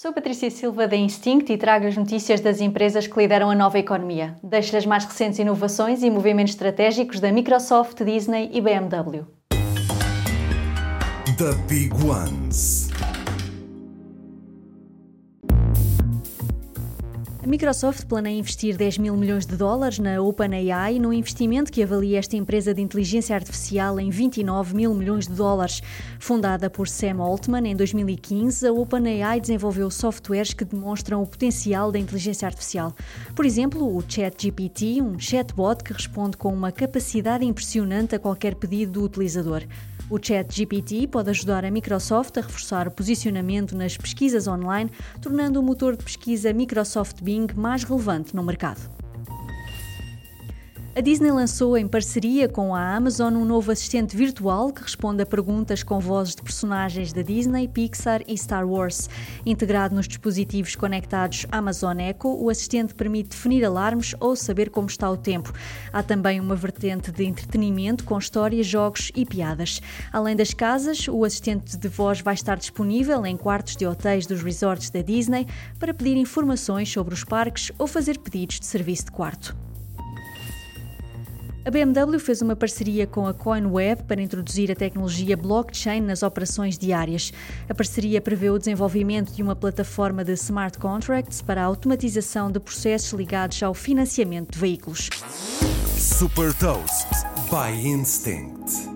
Sou Patrícia Silva da Instinct e trago as notícias das empresas que lideram a nova economia. Deixo as mais recentes inovações e movimentos estratégicos da Microsoft, Disney e BMW. The Big Ones. Microsoft planeia investir 10 mil milhões de dólares na OpenAI, num investimento que avalia esta empresa de inteligência artificial em 29 mil milhões de dólares. Fundada por Sam Altman em 2015, a OpenAI desenvolveu softwares que demonstram o potencial da inteligência artificial. Por exemplo, o ChatGPT, um chatbot que responde com uma capacidade impressionante a qualquer pedido do utilizador. O ChatGPT pode ajudar a Microsoft a reforçar o posicionamento nas pesquisas online, tornando o motor de pesquisa Microsoft Bing mais relevante no mercado. A Disney lançou, em parceria com a Amazon, um novo assistente virtual que responde a perguntas com vozes de personagens da Disney, Pixar e Star Wars. Integrado nos dispositivos conectados Amazon Echo, o assistente permite definir alarmes ou saber como está o tempo. Há também uma vertente de entretenimento com histórias, jogos e piadas. Além das casas, o assistente de voz vai estar disponível em quartos de hotéis dos resorts da Disney para pedir informações sobre os parques ou fazer pedidos de serviço de quarto. A BMW fez uma parceria com a CoinWeb para introduzir a tecnologia blockchain nas operações diárias. A parceria prevê o desenvolvimento de uma plataforma de smart contracts para a automatização de processos ligados ao financiamento de veículos. Super Toast by Instinct.